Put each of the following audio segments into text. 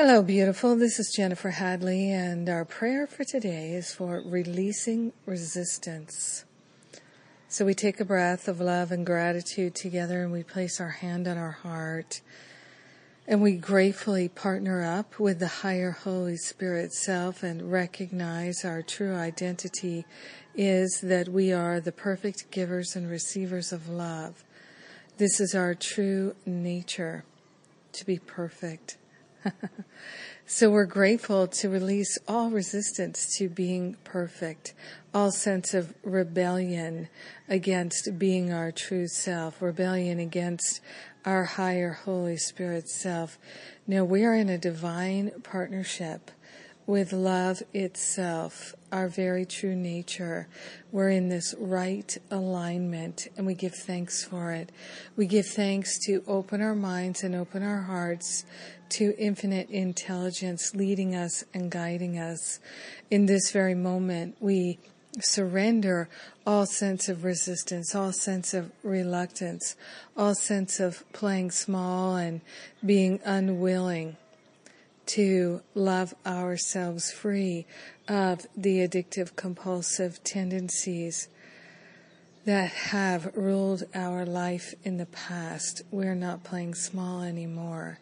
Hello, beautiful. This is Jennifer Hadley, and our prayer for today is for releasing resistance. So we take a breath of love and gratitude together, and we place our hand on our heart, and we gratefully partner up with the higher Holy Spirit self and recognize our true identity is that we are the perfect givers and receivers of love. This is our true nature to be perfect. so we're grateful to release all resistance to being perfect, all sense of rebellion against being our true self, rebellion against our higher Holy Spirit self. Now we are in a divine partnership with love itself, our very true nature. We're in this right alignment and we give thanks for it. We give thanks to open our minds and open our hearts to infinite intelligence leading us and guiding us. In this very moment, we surrender all sense of resistance, all sense of reluctance, all sense of playing small and being unwilling to love ourselves free of the addictive compulsive tendencies that have ruled our life in the past. We're not playing small anymore.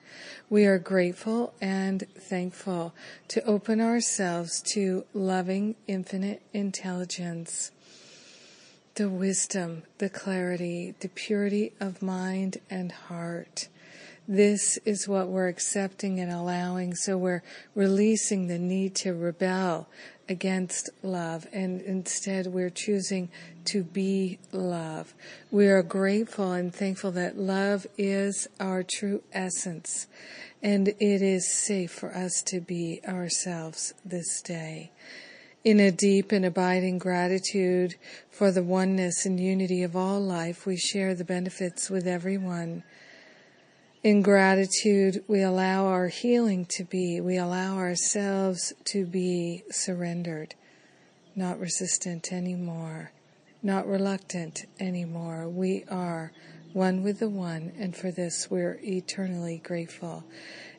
We are grateful and thankful to open ourselves to loving infinite intelligence, the wisdom, the clarity, the purity of mind and heart. This is what we're accepting and allowing. So we're releasing the need to rebel against love and instead we're choosing to be love. We are grateful and thankful that love is our true essence and it is safe for us to be ourselves this day. In a deep and abiding gratitude for the oneness and unity of all life, we share the benefits with everyone in gratitude, we allow our healing to be, we allow ourselves to be surrendered, not resistant anymore, not reluctant anymore. We are one with the one, and for this we're eternally grateful.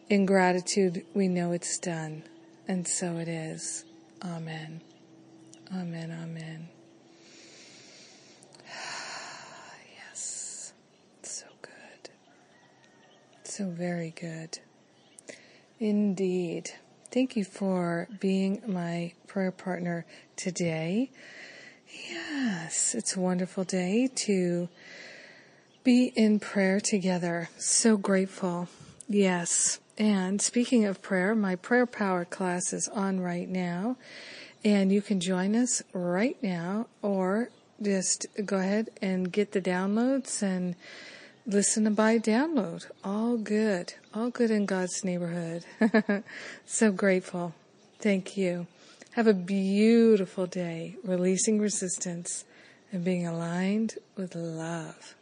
In gratitude, we know it's done, and so it is. Amen. Amen. Amen. So very good. Indeed. Thank you for being my prayer partner today. Yes, it's a wonderful day to be in prayer together. So grateful. Yes. And speaking of prayer, my prayer power class is on right now. And you can join us right now or just go ahead and get the downloads and listen by download. All good. All good in God's neighborhood. so grateful. Thank you. Have a beautiful day, releasing resistance and being aligned with love.